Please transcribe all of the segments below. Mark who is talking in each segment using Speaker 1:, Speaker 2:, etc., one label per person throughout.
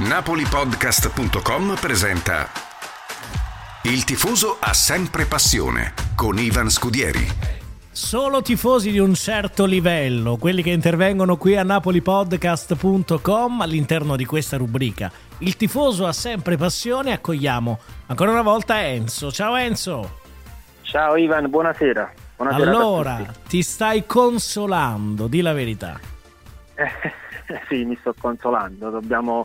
Speaker 1: NapoliPodcast.com presenta Il tifoso ha sempre passione con Ivan Scudieri.
Speaker 2: Solo tifosi di un certo livello, quelli che intervengono qui a napolipodcast.com all'interno di questa rubrica. Il tifoso ha sempre passione, accogliamo ancora una volta Enzo. Ciao Enzo.
Speaker 3: Ciao Ivan, buonasera. buonasera
Speaker 2: allora, ti stai consolando, di la verità.
Speaker 3: Eh, sì, mi sto consolando, dobbiamo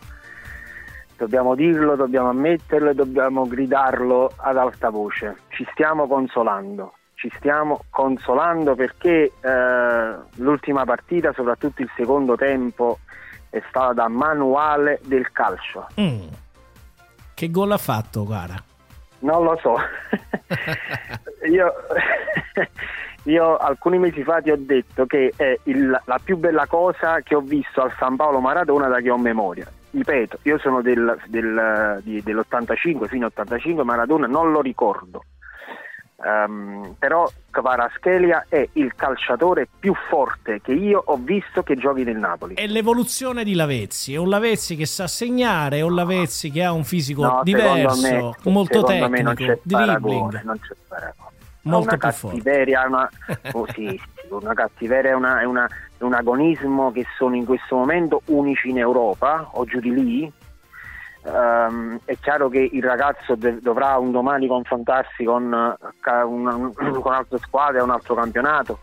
Speaker 3: Dobbiamo dirlo, dobbiamo ammetterlo e dobbiamo gridarlo ad alta voce. Ci stiamo consolando, ci stiamo consolando perché eh, l'ultima partita, soprattutto il secondo tempo, è stata da manuale del calcio.
Speaker 2: Mm. Che gol ha fatto, guarda?
Speaker 3: Non lo so. io, io, alcuni mesi fa ti ho detto che è il, la più bella cosa che ho visto al San Paolo Maradona da che ho memoria ripeto, io sono del, del, di, dell'85 fino all'85, Maradona non lo ricordo. Um, però Kvaraschelia è il calciatore più forte che io ho visto che giochi nel Napoli.
Speaker 2: È l'evoluzione di Lavezzi, è un Lavezzi che sa segnare, è un Lavezzi che ha un fisico no, diverso, me, molto tecnico,
Speaker 3: me non c'è paragone, non c'è paragone.
Speaker 2: Molto
Speaker 3: una
Speaker 2: più
Speaker 3: cattiveria,
Speaker 2: forte.
Speaker 3: Una, oh, sì, sì, una cattiveria è una, è una un agonismo che sono in questo momento unici in Europa o giù di lì. Um, è chiaro che il ragazzo de- dovrà un domani confrontarsi con, uh, un, con altre squadre, un altro campionato,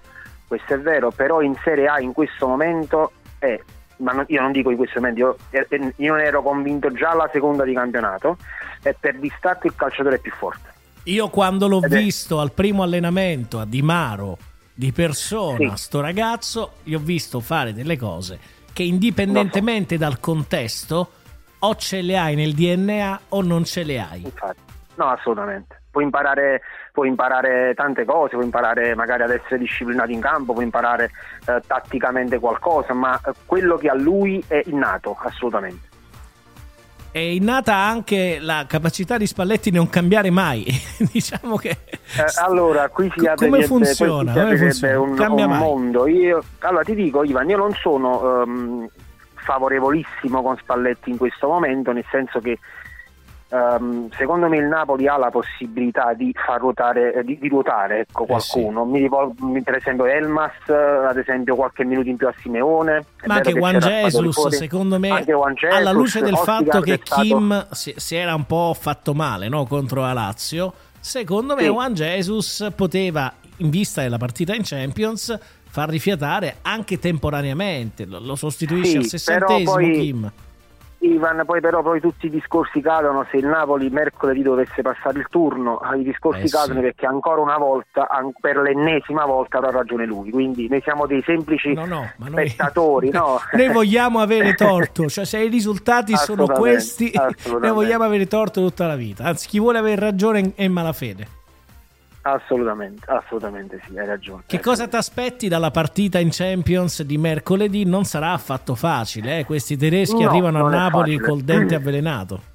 Speaker 3: questo è vero, però in Serie A in questo momento è, ma non, io non dico in questo momento, io, eh, eh, io non ero convinto già alla seconda di campionato, è per distacco il calciatore più forte.
Speaker 2: Io quando l'ho Ed visto è... al primo allenamento a Di Maro di persona, sì. sto ragazzo, gli ho visto fare delle cose che indipendentemente dal contesto o ce le hai nel DNA o non ce le hai.
Speaker 3: Infatti, no, assolutamente. Puoi imparare, puoi imparare tante cose, puoi imparare magari ad essere disciplinato in campo, puoi imparare eh, tatticamente qualcosa, ma eh, quello che a lui è innato, assolutamente
Speaker 2: è innata anche la capacità di Spalletti di non cambiare mai. diciamo che.
Speaker 3: Eh, allora, qui si apre
Speaker 2: come funziona? Come funziona?
Speaker 3: un, un mondo. Io, allora ti dico, Ivan, io non sono um, favorevolissimo con Spalletti in questo momento, nel senso che Um, secondo me il Napoli ha la possibilità di far ruotare, eh, di, di ruotare ecco, qualcuno. Eh sì. mi rivolgo, per esempio Elmas, ad esempio qualche minuto in più a Simeone.
Speaker 2: Ma anche Juan Jesus, secondo me, Jesus, alla luce del fatto che Kim si, si, era un po' fatto male no? contro la Lazio, secondo me sì. Juan Jesus poteva, in vista della partita in Champions, far rifiatare anche temporaneamente. Lo, lo sostituisce sì, al sessantesimo poi... Kim
Speaker 3: Ivan, poi però poi tutti i discorsi cadono se il Napoli mercoledì dovesse passare il turno, i discorsi eh cadono sì. perché ancora una volta, per l'ennesima volta avrà ragione lui, quindi noi siamo dei semplici no, no, spettatori. Noi, no?
Speaker 2: noi vogliamo avere torto, cioè se i risultati sono questi, noi vogliamo avere torto tutta la vita, anzi chi vuole avere ragione è in malafede.
Speaker 3: Assolutamente, assolutamente sì, hai ragione.
Speaker 2: Che cosa ti aspetti dalla partita in Champions di mercoledì? Non sarà affatto facile, eh? questi tedeschi
Speaker 3: no,
Speaker 2: arrivano a Napoli col dente avvelenato.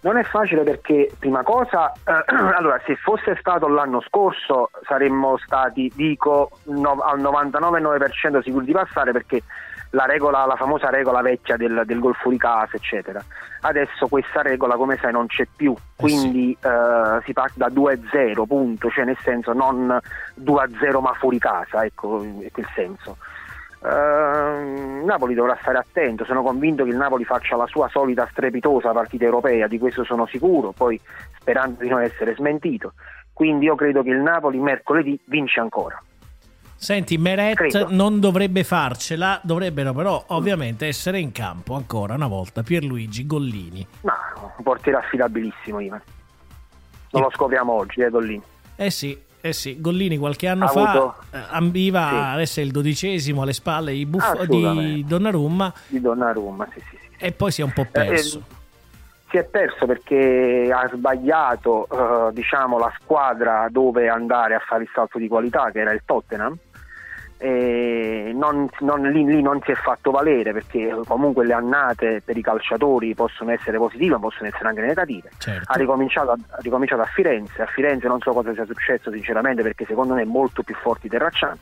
Speaker 3: Non è facile perché, prima cosa, eh, allora, se fosse stato l'anno scorso saremmo stati, dico, no, al 99,9% sicuri di passare perché la, regola, la famosa regola vecchia del, del gol fuori casa, eccetera. Adesso questa regola, come sai, non c'è più, quindi eh sì. eh, si parte da 2-0, punto, cioè nel senso non 2-0 ma fuori casa, ecco, ecco il senso. Uh, Napoli dovrà stare attento, sono convinto che il Napoli faccia la sua solita strepitosa partita europea, di questo sono sicuro, poi sperando di non essere smentito. Quindi io credo che il Napoli mercoledì vince ancora.
Speaker 2: Senti, Meret credo. non dovrebbe farcela, dovrebbero però ovviamente essere in campo ancora una volta Pierluigi Gollini.
Speaker 3: Ma un portiere affidabilissimo, Ivan. Non e... lo scopriamo oggi, eh, Gollini.
Speaker 2: Eh sì, eh sì, Gollini qualche anno ha fa avuto... Eh, ambiva sì. ad essere il dodicesimo alle spalle di, Buff- di Donnarumma.
Speaker 3: Di Donnarumma, sì, sì, sì.
Speaker 2: E poi si è un po' perso. Eh,
Speaker 3: si è perso perché ha sbagliato eh, diciamo, la squadra dove andare a fare il salto di qualità, che era il Tottenham, non, non, lì, lì, non si è fatto valere perché comunque le annate per i calciatori possono essere positive ma possono essere anche negative. Certo. ha, ricominciato, ha, ricominciato, a Firenze. A Firenze non so cosa sia successo sinceramente perché secondo me è molto più forte di Terracciano.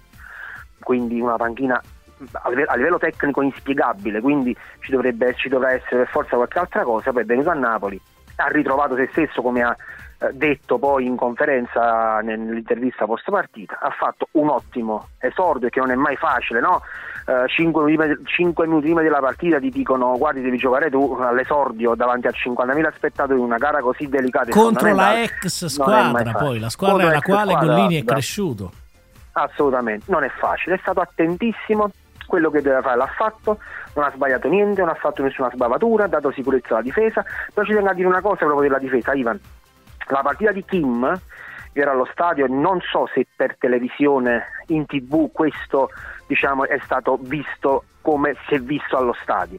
Speaker 3: Quindi una panchina a livello, a livello tecnico inspiegabile quindi ci, dovrebbe, ci dovrà essere per forza qualche altra cosa. Poi è venuto a Napoli ha ritrovato se stesso come ha detto poi in conferenza nell'intervista post partita, ha fatto un ottimo esordio che non è mai facile, no? Uh, 5, minuti, 5 minuti prima della partita ti dicono guardi devi giocare tu all'esordio davanti a 50.000 spettatori in una gara così delicata
Speaker 2: contro la ex squadra poi la squadra alla quale squadra, Gollini è cresciuto.
Speaker 3: Assolutamente non è facile è stato attentissimo quello che doveva fare l'ha fatto non ha sbagliato niente non ha fatto nessuna sbavatura ha dato sicurezza alla difesa. Però ci tengo a dire una cosa proprio della difesa Ivan la partita di Kim, ero allo stadio, non so se per televisione in tv questo diciamo, è stato visto come si è visto allo stadio.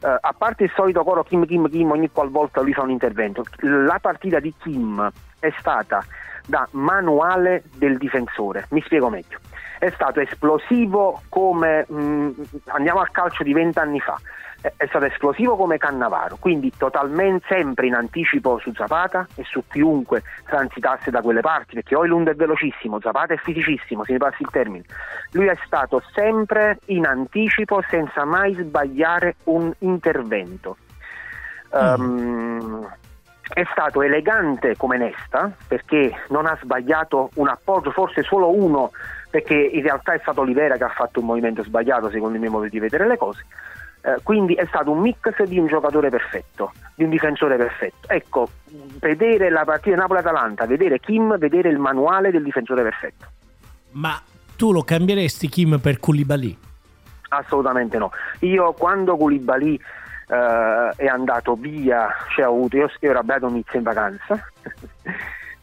Speaker 3: Uh, a parte il solito coro Kim Kim Kim ogni qualvolta lui fa un intervento, la partita di Kim è stata da manuale del difensore, mi spiego meglio. È stato esplosivo come mh, mm, andiamo al calcio di vent'anni fa è stato esplosivo come Cannavaro, quindi totalmente sempre in anticipo su Zapata e su chiunque transitasse da quelle parti, perché Oilund è velocissimo, Zapata è fisicissimo, se mi passi il termine. Lui è stato sempre in anticipo senza mai sbagliare un intervento. Mm. Um, è stato elegante come Nesta perché non ha sbagliato un appoggio, forse solo uno, perché in realtà è stato Olivera che ha fatto un movimento sbagliato secondo i miei modi di vedere le cose eh, quindi è stato un mix di un giocatore perfetto, di un difensore perfetto. Ecco, vedere la partita Napoli-Atalanta, vedere Kim, vedere il manuale del difensore perfetto.
Speaker 2: Ma tu lo cambieresti Kim per Koulibaly?
Speaker 3: Assolutamente no. Io quando Koulibaly eh, è andato via, cioè ho avuto, io, io ero a Bradomizza in vacanza,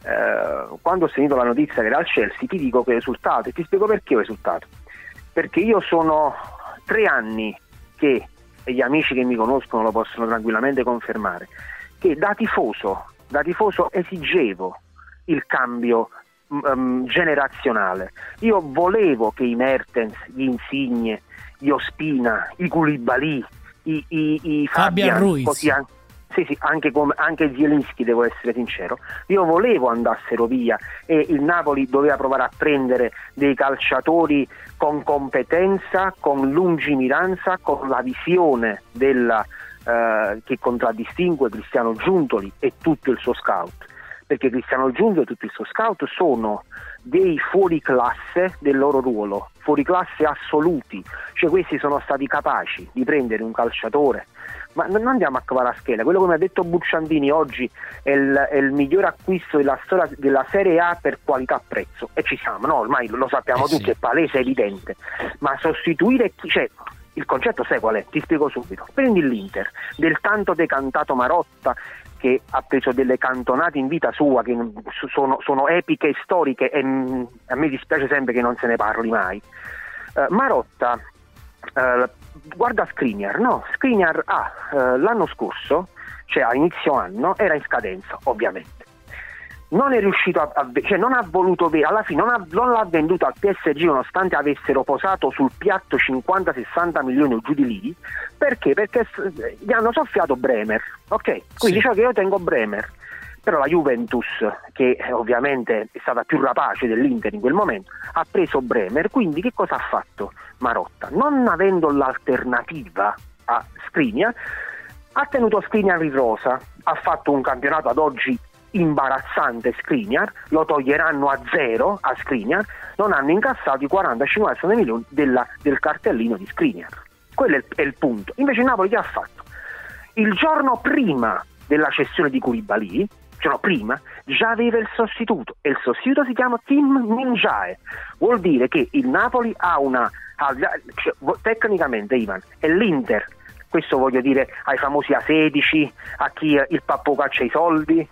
Speaker 3: eh, quando ho sentito la notizia che era al Chelsea ti dico che ho esultato e ti spiego perché ho esultato. Perché io sono tre anni che, e gli amici che mi conoscono lo possono tranquillamente confermare, che da tifoso, da tifoso esigevo il cambio um, generazionale. Io volevo che i Mertens, gli Insigne, gli Ospina, i Koulibaly, i, i, i Fabian, Fabian Ruiz, sì, sì, anche, come, anche Zielinski devo essere sincero, io volevo andassero via e il Napoli doveva provare a prendere dei calciatori con competenza, con lungimiranza, con la visione della, eh, che contraddistingue Cristiano Giuntoli e tutto il suo scout. Perché Cristiano Giuntoli e tutto il suo scout sono dei fuori classe del loro ruolo, fuori classe assoluti, cioè questi sono stati capaci di prendere un calciatore ma non andiamo a cavare a scheda, quello mi ha detto Bucciandini oggi è il, è il miglior acquisto della storia della Serie A per qualità-prezzo e ci siamo, no? ormai lo sappiamo eh tutti, sì. è palese, è evidente, ma sostituire chi... Cioè, il concetto sai qual è? Ti spiego subito. Prendi l'Inter, del tanto decantato Marotta che ha preso delle cantonate in vita sua che sono, sono epiche storiche e mm, a me dispiace sempre che non se ne parli mai. Uh, Marotta uh, guarda Skriniar, no, Skriniar ah, eh, l'anno scorso, cioè a inizio anno, era in scadenza, ovviamente. Non è riuscito a, a cioè non ha voluto alla fine non, ha, non, l'ha venduto al PSG nonostante avessero posato sul piatto 50-60 milioni o giù di lì, perché? Perché gli hanno soffiato Bremer, ok? Quindi sì. diciamo che io tengo Bremer però la Juventus, che ovviamente è stata più rapace dell'Inter in quel momento, ha preso Bremer, quindi che cosa ha fatto Marotta? Non avendo l'alternativa a Skriniar, ha tenuto Skriniar in rosa, ha fatto un campionato ad oggi imbarazzante Skriniar, lo toglieranno a zero a Skriniar, non hanno incassato i 40-50 milioni della, del cartellino di Skriniar. Quello è il, è il punto. Invece Napoli che ha fatto? Il giorno prima della cessione di Koulibaly, cioè no, prima, già aveva il sostituto e il sostituto si chiama Tim Minjae. Vuol dire che il Napoli ha una... Cioè, tecnicamente, Ivan, è l'Inter questo voglio dire ai famosi A16, a chi il pappo caccia i soldi,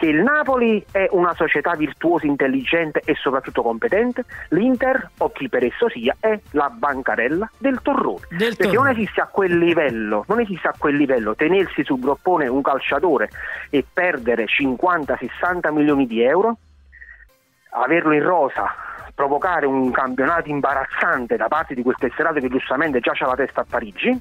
Speaker 3: che il Napoli è una società virtuosa, intelligente e soprattutto competente, l'Inter, o chi per esso sia, è la bancarella del torrone. Del Perché torrone. non esiste a quel livello, non esiste a quel livello tenersi sul groppone un calciatore e perdere 50-60 milioni di euro, averlo in rosa, provocare un campionato imbarazzante da parte di quel tesserato che giustamente già c'ha la testa a Parigi,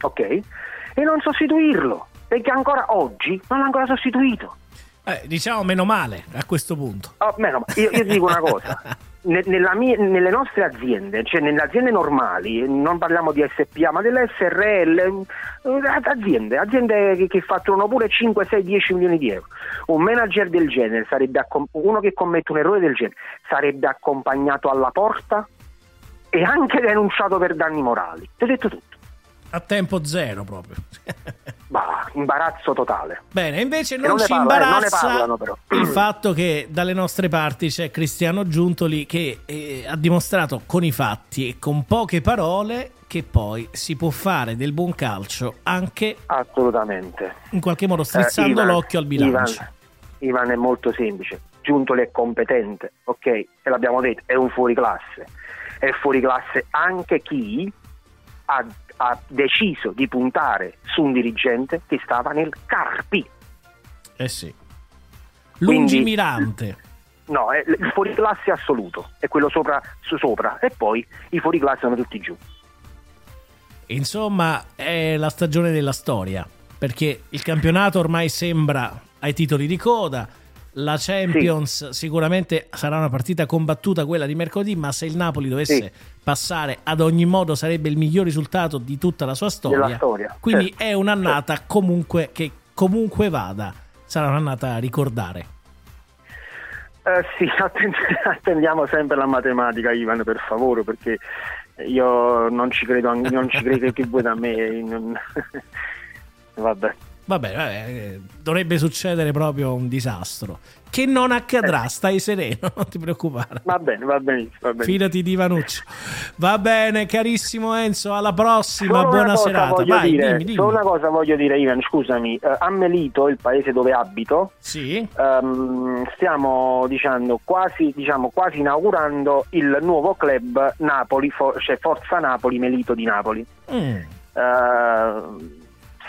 Speaker 3: ok? E non sostituirlo, perché ancora oggi non l'ha ancora sostituito.
Speaker 2: Eh, diciamo meno male a questo punto.
Speaker 3: Oh, meno, io, io dico una cosa. Mia, nelle nostre aziende, cioè nelle aziende normali, non parliamo di SPA, ma delle SRL, eh, aziende, aziende che, che fatturano pure 5, 6, 10 milioni di euro. Un manager del genere, sarebbe uno che commette un errore del genere, sarebbe accompagnato alla porta e anche denunciato per danni morali. Ti ho detto tutto
Speaker 2: a tempo zero proprio.
Speaker 3: bah, imbarazzo totale.
Speaker 2: Bene, invece non, non ci parla, imbarazza eh, parlano, il fatto che dalle nostre parti c'è Cristiano Giuntoli che eh, ha dimostrato con i fatti e con poche parole che poi si può fare del buon calcio anche
Speaker 3: assolutamente
Speaker 2: in qualche modo strizzando eh, Ivan, l'occhio al bilancio.
Speaker 3: Ivan, Ivan è molto semplice. Giuntoli è competente, ok? E l'abbiamo detto, è un fuoriclasse. È fuoriclasse anche chi ha ha deciso di puntare su un dirigente che stava nel Carpi.
Speaker 2: Eh sì. Lungimirante. Quindi,
Speaker 3: no, è il fuoriclasse assoluto, è quello sopra su sopra e poi i fuoriclasse sono tutti giù.
Speaker 2: Insomma, è la stagione della storia, perché il campionato ormai sembra ai titoli di coda, la Champions sì. sicuramente sarà una partita combattuta quella di mercoledì, ma se il Napoli dovesse sì. passare ad ogni modo sarebbe il miglior risultato di tutta la sua storia.
Speaker 3: storia.
Speaker 2: Quindi certo. è un'annata certo. comunque che comunque vada, sarà un'annata a ricordare.
Speaker 3: Eh, sì, attendiamo sempre la matematica, Ivan, per favore, perché io non ci credo, non ci credo più voi da me. Non... Vabbè.
Speaker 2: Vabbè, vabbè, dovrebbe succedere proprio un disastro. Che non accadrà, eh. stai sereno, non ti preoccupare.
Speaker 3: Va bene, va benissimo. Va benissimo.
Speaker 2: Fidati di Vanuccio. Va bene, carissimo Enzo, alla prossima, solo buona serata. Vai,
Speaker 3: dire,
Speaker 2: dimmi, dimmi.
Speaker 3: Solo una cosa voglio dire, Ivan, scusami. Uh, a Melito, il paese dove abito,
Speaker 2: sì.
Speaker 3: um, stiamo diciamo quasi, diciamo, quasi inaugurando il nuovo club Napoli, for, cioè Forza Napoli Melito di Napoli. Mm. Uh,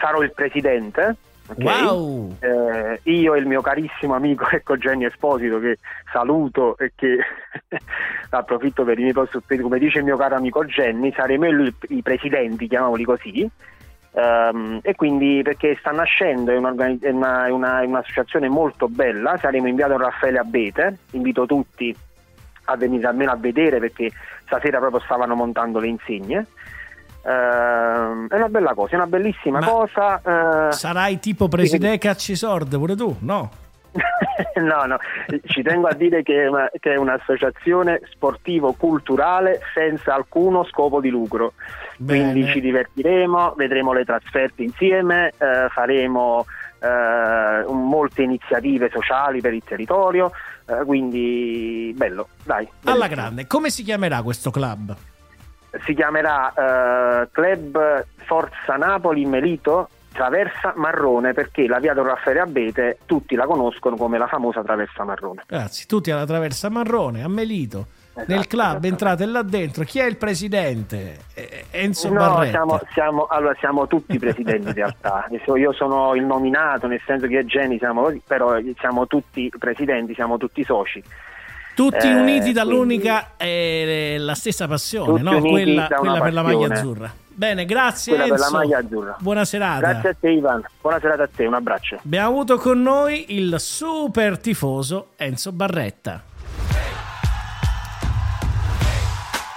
Speaker 3: sarò il presidente.
Speaker 2: Okay? Wow.
Speaker 3: Eh, io e il mio carissimo amico ecco Genny Esposito che saluto e che approfitto per i miei posti come dice il mio caro amico Genny saremo i, i presidenti chiamiamoli così um, e quindi perché sta nascendo è, è, una, è, una, è, un'associazione molto bella saremo inviato a Raffaele Abete invito tutti a venire almeno a vedere perché stasera proprio stavano montando le insegne è una bella cosa, è una bellissima Ma cosa.
Speaker 2: Uh, sarai tipo presidente Caccisord pure tu, no?
Speaker 3: no, no, ci tengo a dire che è, una, che è un'associazione sportivo-culturale senza alcuno scopo di lucro. Bene. Quindi ci divertiremo, vedremo le trasferte insieme, eh, faremo eh, molte iniziative sociali per il territorio, eh, quindi bello, dai. Bellissimo.
Speaker 2: Alla grande, come si chiamerà questo club?
Speaker 3: Si chiamerà uh, Club Forza Napoli Melito Traversa Marrone perché la via Don Raffaele Abete tutti la conoscono come la famosa Traversa Marrone.
Speaker 2: Grazie, tutti alla Traversa Marrone, a Melito. Esatto, Nel club entrate là dentro, chi è il presidente? Enzo
Speaker 3: no,
Speaker 2: Barretta.
Speaker 3: Siamo, siamo, allora, siamo tutti presidenti in realtà. Io sono il nominato, nel senso che Jenny siamo così, però siamo tutti presidenti, siamo tutti soci.
Speaker 2: Tutti eh, uniti dall'unica e la stessa passione, no? quella, quella per la maglia azzurra. Bene, grazie
Speaker 3: quella
Speaker 2: Enzo.
Speaker 3: Per la maglia azzurra.
Speaker 2: Buona serata.
Speaker 3: Grazie a te Ivan. Buona serata a te, un abbraccio.
Speaker 2: Abbiamo avuto con noi il super tifoso Enzo Barretta.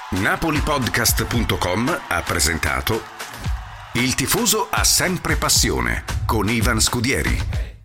Speaker 1: Napolipodcast.com ha presentato Il tifoso ha sempre passione con Ivan Scudieri.